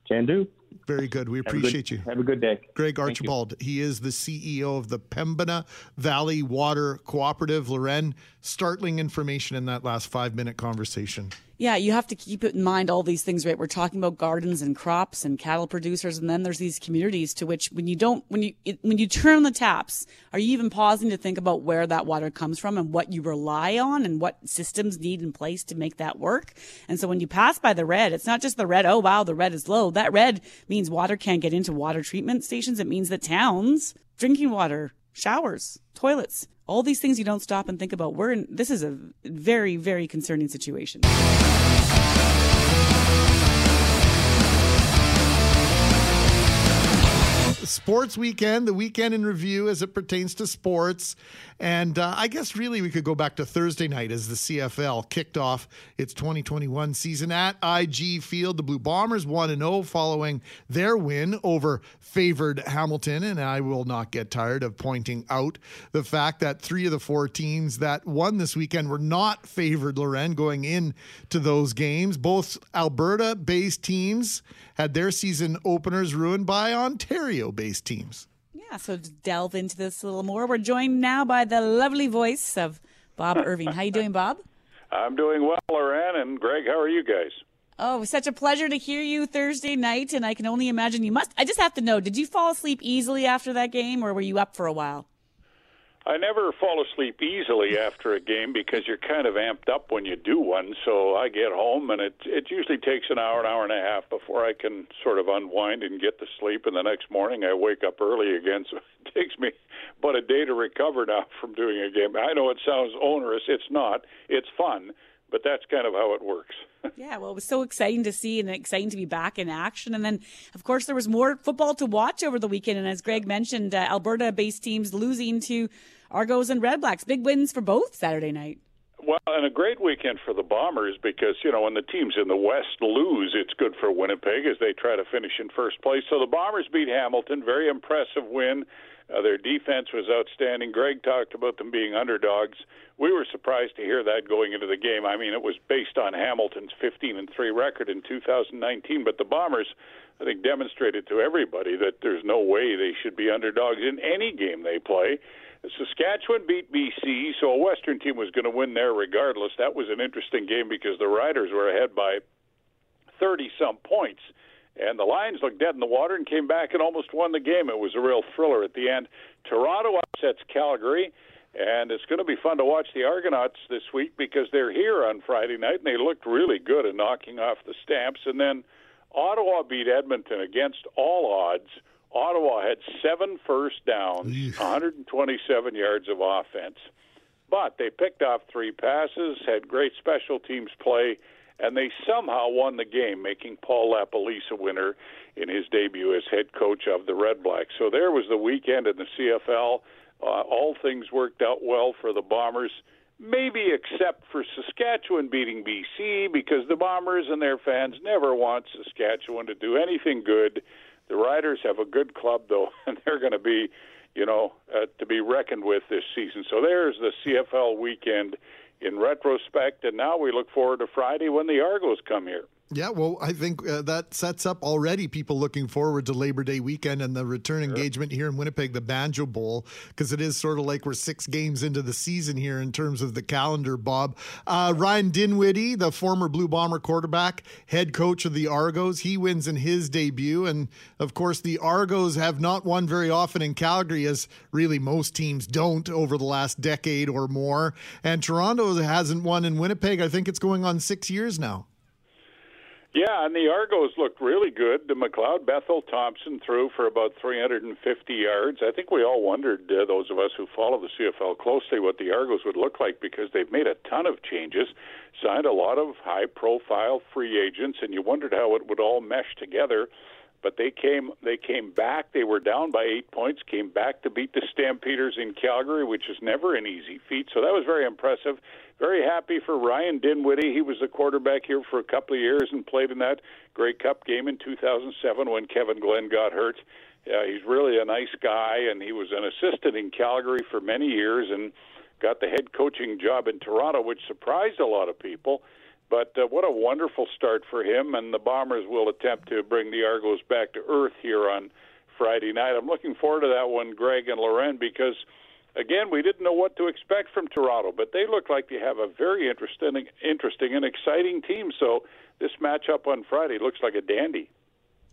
Can do. Very good. We Have good- appreciate you. Have a good day. Greg Archibald. He is the CEO of the Pembina Valley Water Cooperative. Lauren, startling information in that last five minute conversation. Yeah, you have to keep in mind all these things, right? We're talking about gardens and crops and cattle producers, and then there's these communities to which, when you don't, when you it, when you turn the taps, are you even pausing to think about where that water comes from and what you rely on and what systems need in place to make that work? And so when you pass by the red, it's not just the red. Oh wow, the red is low. That red means water can't get into water treatment stations. It means that towns drinking water, showers, toilets, all these things you don't stop and think about. We're in. This is a very very concerning situation. Sports weekend, the weekend in review as it pertains to sports. And uh, I guess really we could go back to Thursday night as the CFL kicked off its 2021 season at IG Field. The Blue Bombers 1 0 following their win over favored Hamilton. And I will not get tired of pointing out the fact that three of the four teams that won this weekend were not favored, Lauren, going into those games. Both Alberta based teams had their season openers ruined by Ontario based teams. Yeah, so to delve into this a little more, we're joined now by the lovely voice of Bob Irving. How you doing, Bob? I'm doing well, Lauren and Greg. How are you guys? Oh, such a pleasure to hear you Thursday night, and I can only imagine you must. I just have to know: Did you fall asleep easily after that game, or were you up for a while? I never fall asleep easily after a game because you're kind of amped up when you do one. So I get home, and it it usually takes an hour, an hour and a half before I can sort of unwind and get to sleep. And the next morning, I wake up early again. So it takes me about a day to recover now from doing a game. I know it sounds onerous. It's not. It's fun, but that's kind of how it works. yeah, well, it was so exciting to see and exciting to be back in action. And then, of course, there was more football to watch over the weekend. And as Greg mentioned, uh, Alberta-based teams losing to Argos and Red Blacks. Big wins for both Saturday night. Well, and a great weekend for the Bombers because, you know, when the teams in the West lose, it's good for Winnipeg as they try to finish in first place. So the Bombers beat Hamilton. Very impressive win. Uh, their defense was outstanding. Greg talked about them being underdogs. We were surprised to hear that going into the game. I mean, it was based on Hamilton's 15 and 3 record in 2019, but the Bombers, I think, demonstrated to everybody that there's no way they should be underdogs in any game they play. Saskatchewan beat BC, so a Western team was going to win there regardless. That was an interesting game because the Riders were ahead by 30 some points. And the Lions looked dead in the water and came back and almost won the game. It was a real thriller at the end. Toronto upsets Calgary, and it's going to be fun to watch the Argonauts this week because they're here on Friday night and they looked really good at knocking off the Stamps. And then Ottawa beat Edmonton against all odds. Ottawa had seven first downs, 127 yards of offense. But they picked off three passes, had great special teams play, and they somehow won the game, making Paul LaPolice a winner in his debut as head coach of the Red Blacks. So there was the weekend in the CFL. Uh, all things worked out well for the Bombers, maybe except for Saskatchewan beating BC because the Bombers and their fans never want Saskatchewan to do anything good. The Riders have a good club, though, and they're going to be, you know, uh, to be reckoned with this season. So there's the CFL weekend in retrospect, and now we look forward to Friday when the Argos come here. Yeah, well, I think uh, that sets up already people looking forward to Labor Day weekend and the return sure. engagement here in Winnipeg, the Banjo Bowl, because it is sort of like we're six games into the season here in terms of the calendar, Bob. Uh, Ryan Dinwiddie, the former Blue Bomber quarterback, head coach of the Argos, he wins in his debut. And of course, the Argos have not won very often in Calgary, as really most teams don't over the last decade or more. And Toronto hasn't won in Winnipeg. I think it's going on six years now. Yeah, and the Argos looked really good. The McLeod Bethel Thompson threw for about 350 yards. I think we all wondered, uh, those of us who follow the CFL closely, what the Argos would look like because they've made a ton of changes, signed a lot of high profile free agents, and you wondered how it would all mesh together. But they came they came back. They were down by eight points, came back to beat the Stampeders in Calgary, which is never an easy feat. So that was very impressive very happy for Ryan Dinwiddie. He was the quarterback here for a couple of years and played in that Grey Cup game in 2007 when Kevin Glenn got hurt. Uh, he's really a nice guy, and he was an assistant in Calgary for many years and got the head coaching job in Toronto, which surprised a lot of people. But uh, what a wonderful start for him, and the Bombers will attempt to bring the Argos back to earth here on Friday night. I'm looking forward to that one, Greg and Lauren, because – again, we didn't know what to expect from Toronto, but they look like they have a very interesting, interesting and exciting team. So this matchup on Friday looks like a dandy.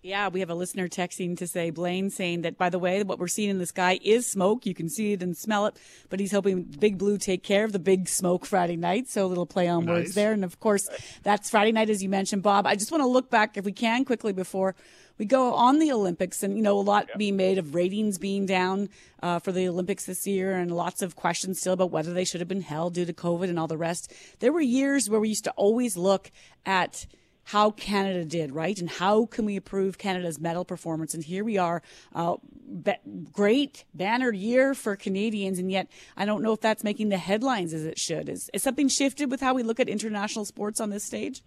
Yeah, we have a listener texting to say, Blaine saying that, by the way, what we're seeing in the sky is smoke. You can see it and smell it, but he's hoping Big Blue take care of the big smoke Friday night. So a little play on nice. words there. And of course, that's Friday night, as you mentioned, Bob. I just want to look back, if we can, quickly before we go on the Olympics, and you know, a lot yep. being made of ratings being down uh, for the Olympics this year, and lots of questions still about whether they should have been held due to COVID and all the rest. There were years where we used to always look at how Canada did, right? And how can we improve Canada's medal performance? And here we are, uh, be- great banner year for Canadians, and yet I don't know if that's making the headlines as it should. Is, is something shifted with how we look at international sports on this stage?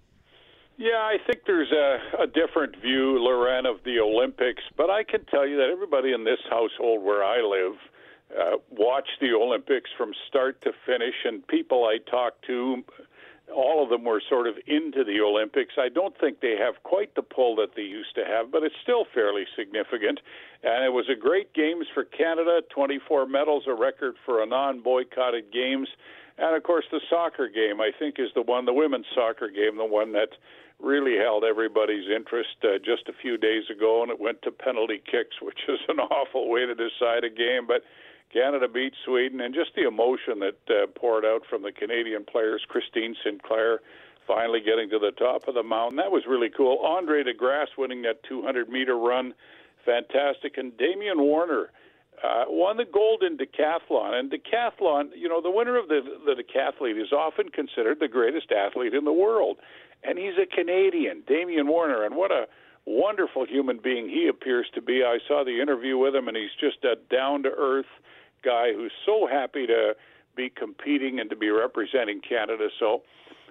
Yeah, I think there's a, a different view, Lauren, of the Olympics, but I can tell you that everybody in this household where I live uh, watch the Olympics from start to finish, and people I talk to, all of them were sort of into the Olympics. I don't think they have quite the pull that they used to have, but it's still fairly significant. And it was a great games for Canada, 24 medals, a record for a non-boycotted games. And of course, the soccer game, I think, is the one, the women's soccer game, the one that really held everybody's interest uh, just a few days ago, and it went to penalty kicks, which is an awful way to decide a game. But Canada beat Sweden, and just the emotion that uh, poured out from the Canadian players, Christine Sinclair finally getting to the top of the mountain. That was really cool. Andre De Grasse winning that 200 meter run, fantastic. And Damian Warner uh, won the gold in decathlon. And decathlon, you know, the winner of the, the decathlete is often considered the greatest athlete in the world. And he's a Canadian, Damian Warner. And what a wonderful human being he appears to be. I saw the interview with him, and he's just a down to earth guy who's so happy to be competing and to be representing Canada. So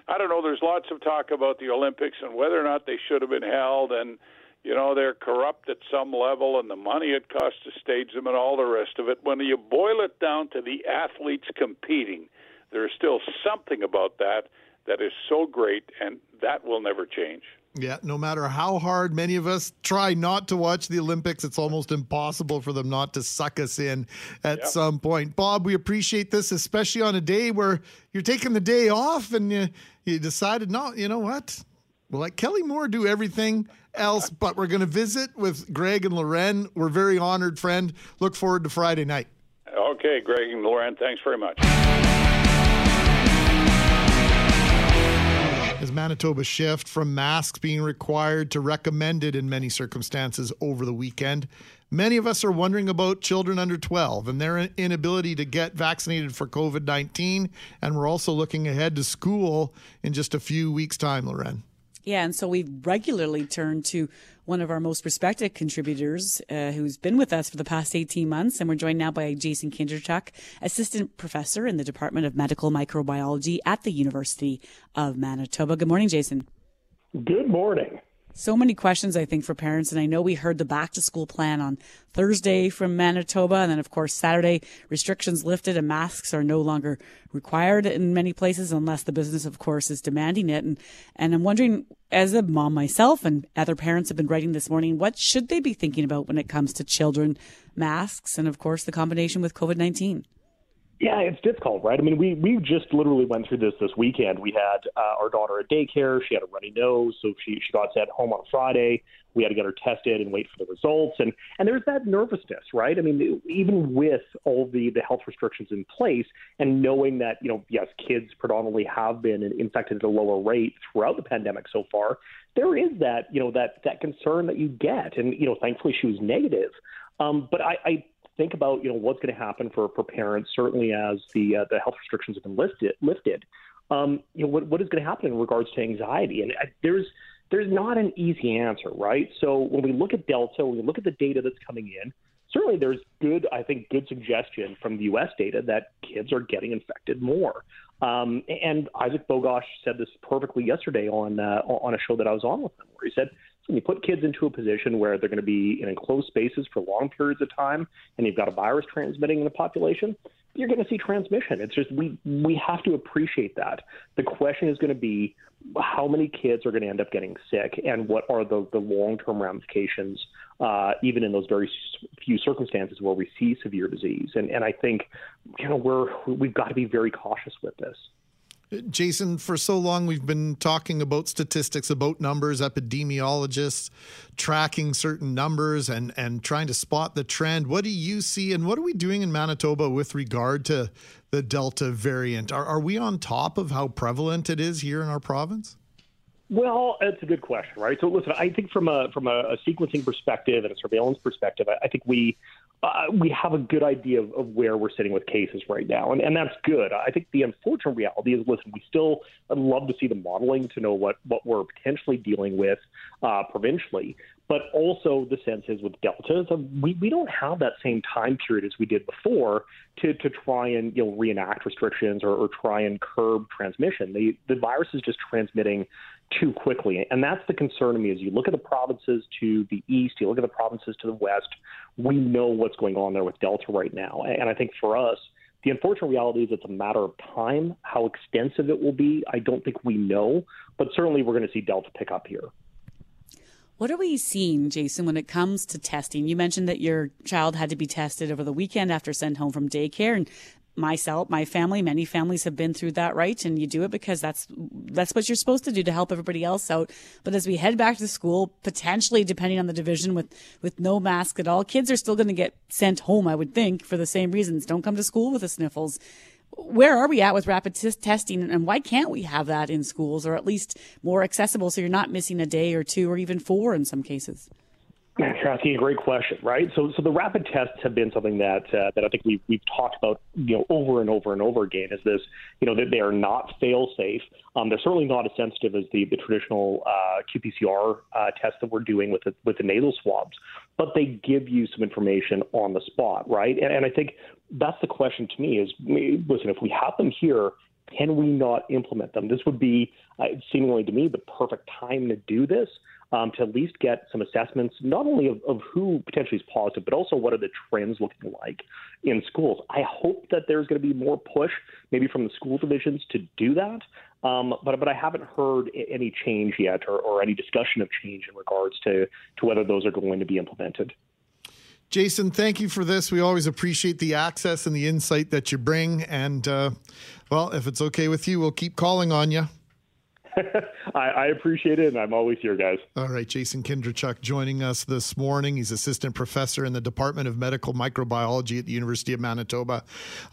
I don't know. There's lots of talk about the Olympics and whether or not they should have been held, and you know they're corrupt at some level, and the money it costs to stage them, and all the rest of it. When you boil it down to the athletes competing, there's still something about that that is so great, and that will never change. Yeah, no matter how hard many of us try not to watch the Olympics, it's almost impossible for them not to suck us in at some point. Bob, we appreciate this, especially on a day where you're taking the day off and you, you decided, no, you know what? We'll let Kelly Moore do everything else, but we're going to visit with Greg and Lauren. We're very honored, friend. Look forward to Friday night. Okay, Greg and Lauren, thanks very much. As Manitoba shift from masks being required to recommended in many circumstances over the weekend, many of us are wondering about children under 12 and their inability to get vaccinated for COVID 19. And we're also looking ahead to school in just a few weeks' time, Lauren. Yeah, and so we regularly turn to one of our most respected contributors uh, who's been with us for the past 18 months. And we're joined now by Jason Kindrachuk, assistant professor in the Department of Medical Microbiology at the University of Manitoba. Good morning, Jason. Good morning. So many questions, I think, for parents. And I know we heard the back to school plan on Thursday from Manitoba. And then, of course, Saturday, restrictions lifted and masks are no longer required in many places unless the business, of course, is demanding it. And, and I'm wondering, as a mom myself and other parents have been writing this morning, what should they be thinking about when it comes to children, masks, and, of course, the combination with COVID 19? Yeah, it's difficult, right? I mean, we we just literally went through this this weekend. We had uh, our daughter at daycare. She had a runny nose, so she she got sent home on Friday. We had to get her tested and wait for the results, and and there's that nervousness, right? I mean, even with all the the health restrictions in place, and knowing that you know, yes, kids predominantly have been infected at a lower rate throughout the pandemic so far, there is that you know that that concern that you get, and you know, thankfully she was negative. Um, but I, I think about you know what's going to happen for for parents certainly as the uh, the health restrictions have been lifted lifted. Um, you know what what is going to happen in regards to anxiety? And I, there's there's not an easy answer right? So when we look at delta when we look at the data that's coming in certainly there's good i think good suggestion from the us data that kids are getting infected more. Um, and isaac Bogoch said this perfectly yesterday on uh, on a show that i was on with him where he said when you put kids into a position where they're going to be in enclosed spaces for long periods of time and you've got a virus transmitting in the population, you're going to see transmission. It's just we we have to appreciate that. The question is going to be how many kids are going to end up getting sick and what are the, the long term ramifications, uh, even in those very few circumstances where we see severe disease. And and I think you know we're we've got to be very cautious with this. Jason, for so long we've been talking about statistics, about numbers, epidemiologists tracking certain numbers and, and trying to spot the trend. What do you see and what are we doing in Manitoba with regard to the Delta variant? Are, are we on top of how prevalent it is here in our province? Well, it's a good question, right? So, listen, I think from a from a, a sequencing perspective and a surveillance perspective, I, I think we uh, we have a good idea of, of, where we're sitting with cases right now, and, and that's good. I think the unfortunate reality is, listen, we still would love to see the modeling to know what what we're potentially dealing with uh, provincially, but also the sense is with Delta, we we don't have that same time period as we did before to to try and you know reenact restrictions or, or try and curb transmission. The the virus is just transmitting too quickly. And that's the concern to me as you look at the provinces to the east, you look at the provinces to the west, we know what's going on there with Delta right now. And I think for us, the unfortunate reality is it's a matter of time. How extensive it will be, I don't think we know, but certainly we're going to see Delta pick up here. What are we seeing, Jason, when it comes to testing? You mentioned that your child had to be tested over the weekend after sent home from daycare, and myself, my family, many families have been through that, right? And you do it because that's that's what you're supposed to do to help everybody else out. But as we head back to school, potentially depending on the division with with no mask at all, kids are still going to get sent home, I would think, for the same reasons. Don't come to school with the sniffles. Where are we at with rapid t- testing and why can't we have that in schools or at least more accessible so you're not missing a day or two or even four in some cases? A great question, right? So, so the rapid tests have been something that uh, that I think we've we've talked about, you know, over and over and over again. Is this, you know, that they are not fail safe. Um, they're certainly not as sensitive as the the traditional uh, qPCR uh, tests that we're doing with the with the nasal swabs, but they give you some information on the spot, right? And, and I think that's the question to me is, listen, if we have them here can we not implement them? This would be, uh, seemingly to me, the perfect time to do this um, to at least get some assessments, not only of, of who potentially is positive, but also what are the trends looking like in schools. I hope that there's going to be more push, maybe from the school divisions, to do that. Um, but but I haven't heard any change yet, or, or any discussion of change in regards to to whether those are going to be implemented. Jason, thank you for this. We always appreciate the access and the insight that you bring. And, uh, well, if it's okay with you, we'll keep calling on you. I, I, appreciate it, and I'm always here, guys. All right, Jason Kindrachuk joining us this morning. He's assistant professor in the Department of Medical Microbiology at the University of Manitoba.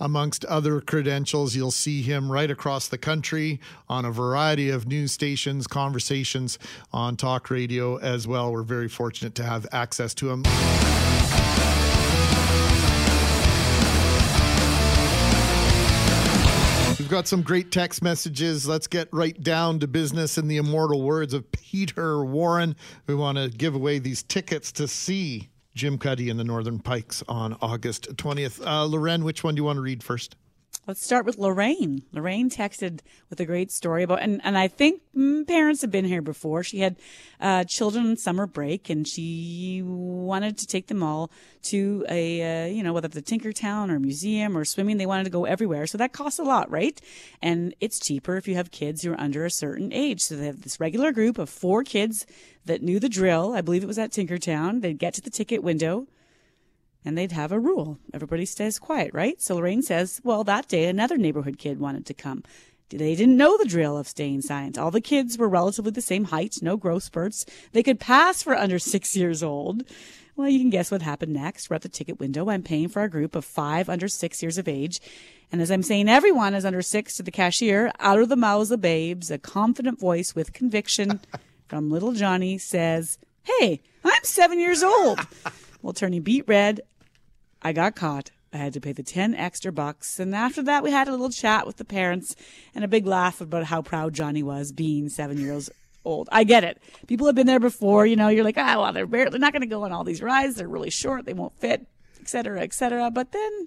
Amongst other credentials, you'll see him right across the country on a variety of news stations, conversations on talk radio as well. We're very fortunate to have access to him. We've got some great text messages. Let's get right down to business in the immortal words of Peter Warren. We want to give away these tickets to see Jim Cuddy and the Northern Pikes on August 20th. Uh, Lauren, which one do you want to read first? Let's start with Lorraine. Lorraine texted with a great story about, and, and I think mm, parents have been here before. She had uh, children on summer break, and she wanted to take them all to a, uh, you know, whether it's a Tinkertown or museum or swimming. They wanted to go everywhere, so that costs a lot, right? And it's cheaper if you have kids who are under a certain age. So they have this regular group of four kids that knew the drill. I believe it was at Tinkertown. They'd get to the ticket window and they'd have a rule. Everybody stays quiet, right? So Lorraine says, well, that day another neighborhood kid wanted to come. They didn't know the drill of staying silent. All the kids were relatively the same height, no growth spurts. They could pass for under six years old. Well, you can guess what happened next. We're at the ticket window. I'm paying for a group of five under six years of age. And as I'm saying everyone is under six to the cashier, out of the mouths of babes, a confident voice with conviction from little Johnny says, Hey, I'm seven years old. well, turning beet red, I got caught. I had to pay the 10 extra bucks. And after that, we had a little chat with the parents and a big laugh about how proud Johnny was being seven years old. I get it. People have been there before. You know, you're like, ah, well, they're barely, they're not going to go on all these rides. They're really short. They won't fit, et cetera, et cetera. But then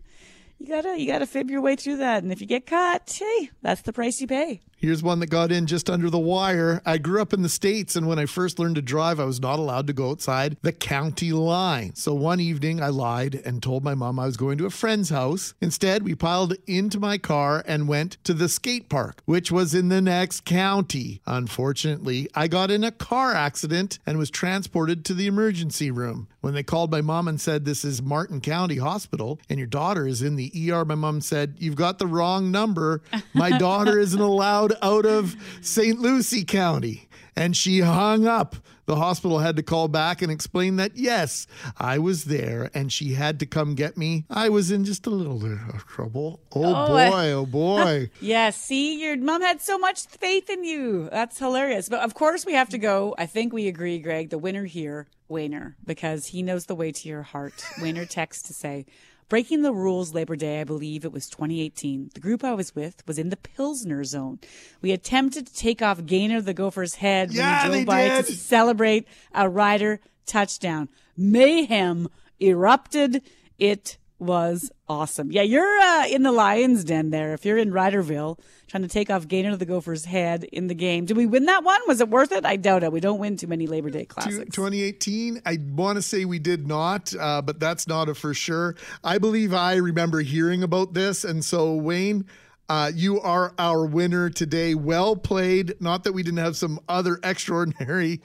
you gotta, you gotta fib your way through that. And if you get caught, hey, that's the price you pay. Here's one that got in just under the wire. I grew up in the States, and when I first learned to drive, I was not allowed to go outside the county line. So one evening, I lied and told my mom I was going to a friend's house. Instead, we piled into my car and went to the skate park, which was in the next county. Unfortunately, I got in a car accident and was transported to the emergency room. When they called my mom and said, This is Martin County Hospital, and your daughter is in the ER, my mom said, You've got the wrong number. My daughter isn't allowed out of St. Lucie County. And she hung up. The hospital had to call back and explain that, yes, I was there and she had to come get me. I was in just a little bit of trouble. Oh, oh boy, oh boy. yeah, see, your mom had so much faith in you. That's hilarious. But of course, we have to go. I think we agree, Greg, the winner here, Wayner, because he knows the way to your heart. Wayner texts to say, Breaking the rules Labor Day, I believe it was 2018. The group I was with was in the Pilsner zone. We attempted to take off Gainer the Gopher's head yeah, when he drove by did. to celebrate a rider touchdown. Mayhem erupted. It was awesome. Yeah, you're uh, in the Lions Den there. If you're in Riderville, trying to take off Gainer of the Gopher's head in the game. Did we win that one? Was it worth it? I doubt it. We don't win too many Labor Day classics. 2018, I want to say we did not, uh, but that's not a for sure. I believe I remember hearing about this, and so Wayne. Uh, you are our winner today. Well played. Not that we didn't have some other extraordinary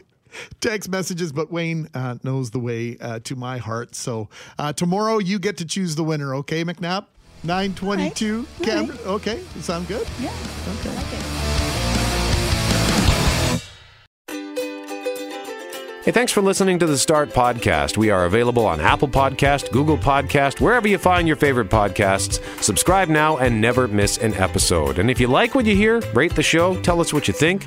text messages, but Wayne uh, knows the way uh, to my heart. So uh, tomorrow you get to choose the winner, okay, McNabb? 922 right. Cameron. Right. Okay, sound good? Yeah. Okay. I like it. Hey, thanks for listening to the Start Podcast. We are available on Apple Podcast, Google Podcast, wherever you find your favorite podcasts. Subscribe now and never miss an episode. And if you like what you hear, rate the show, tell us what you think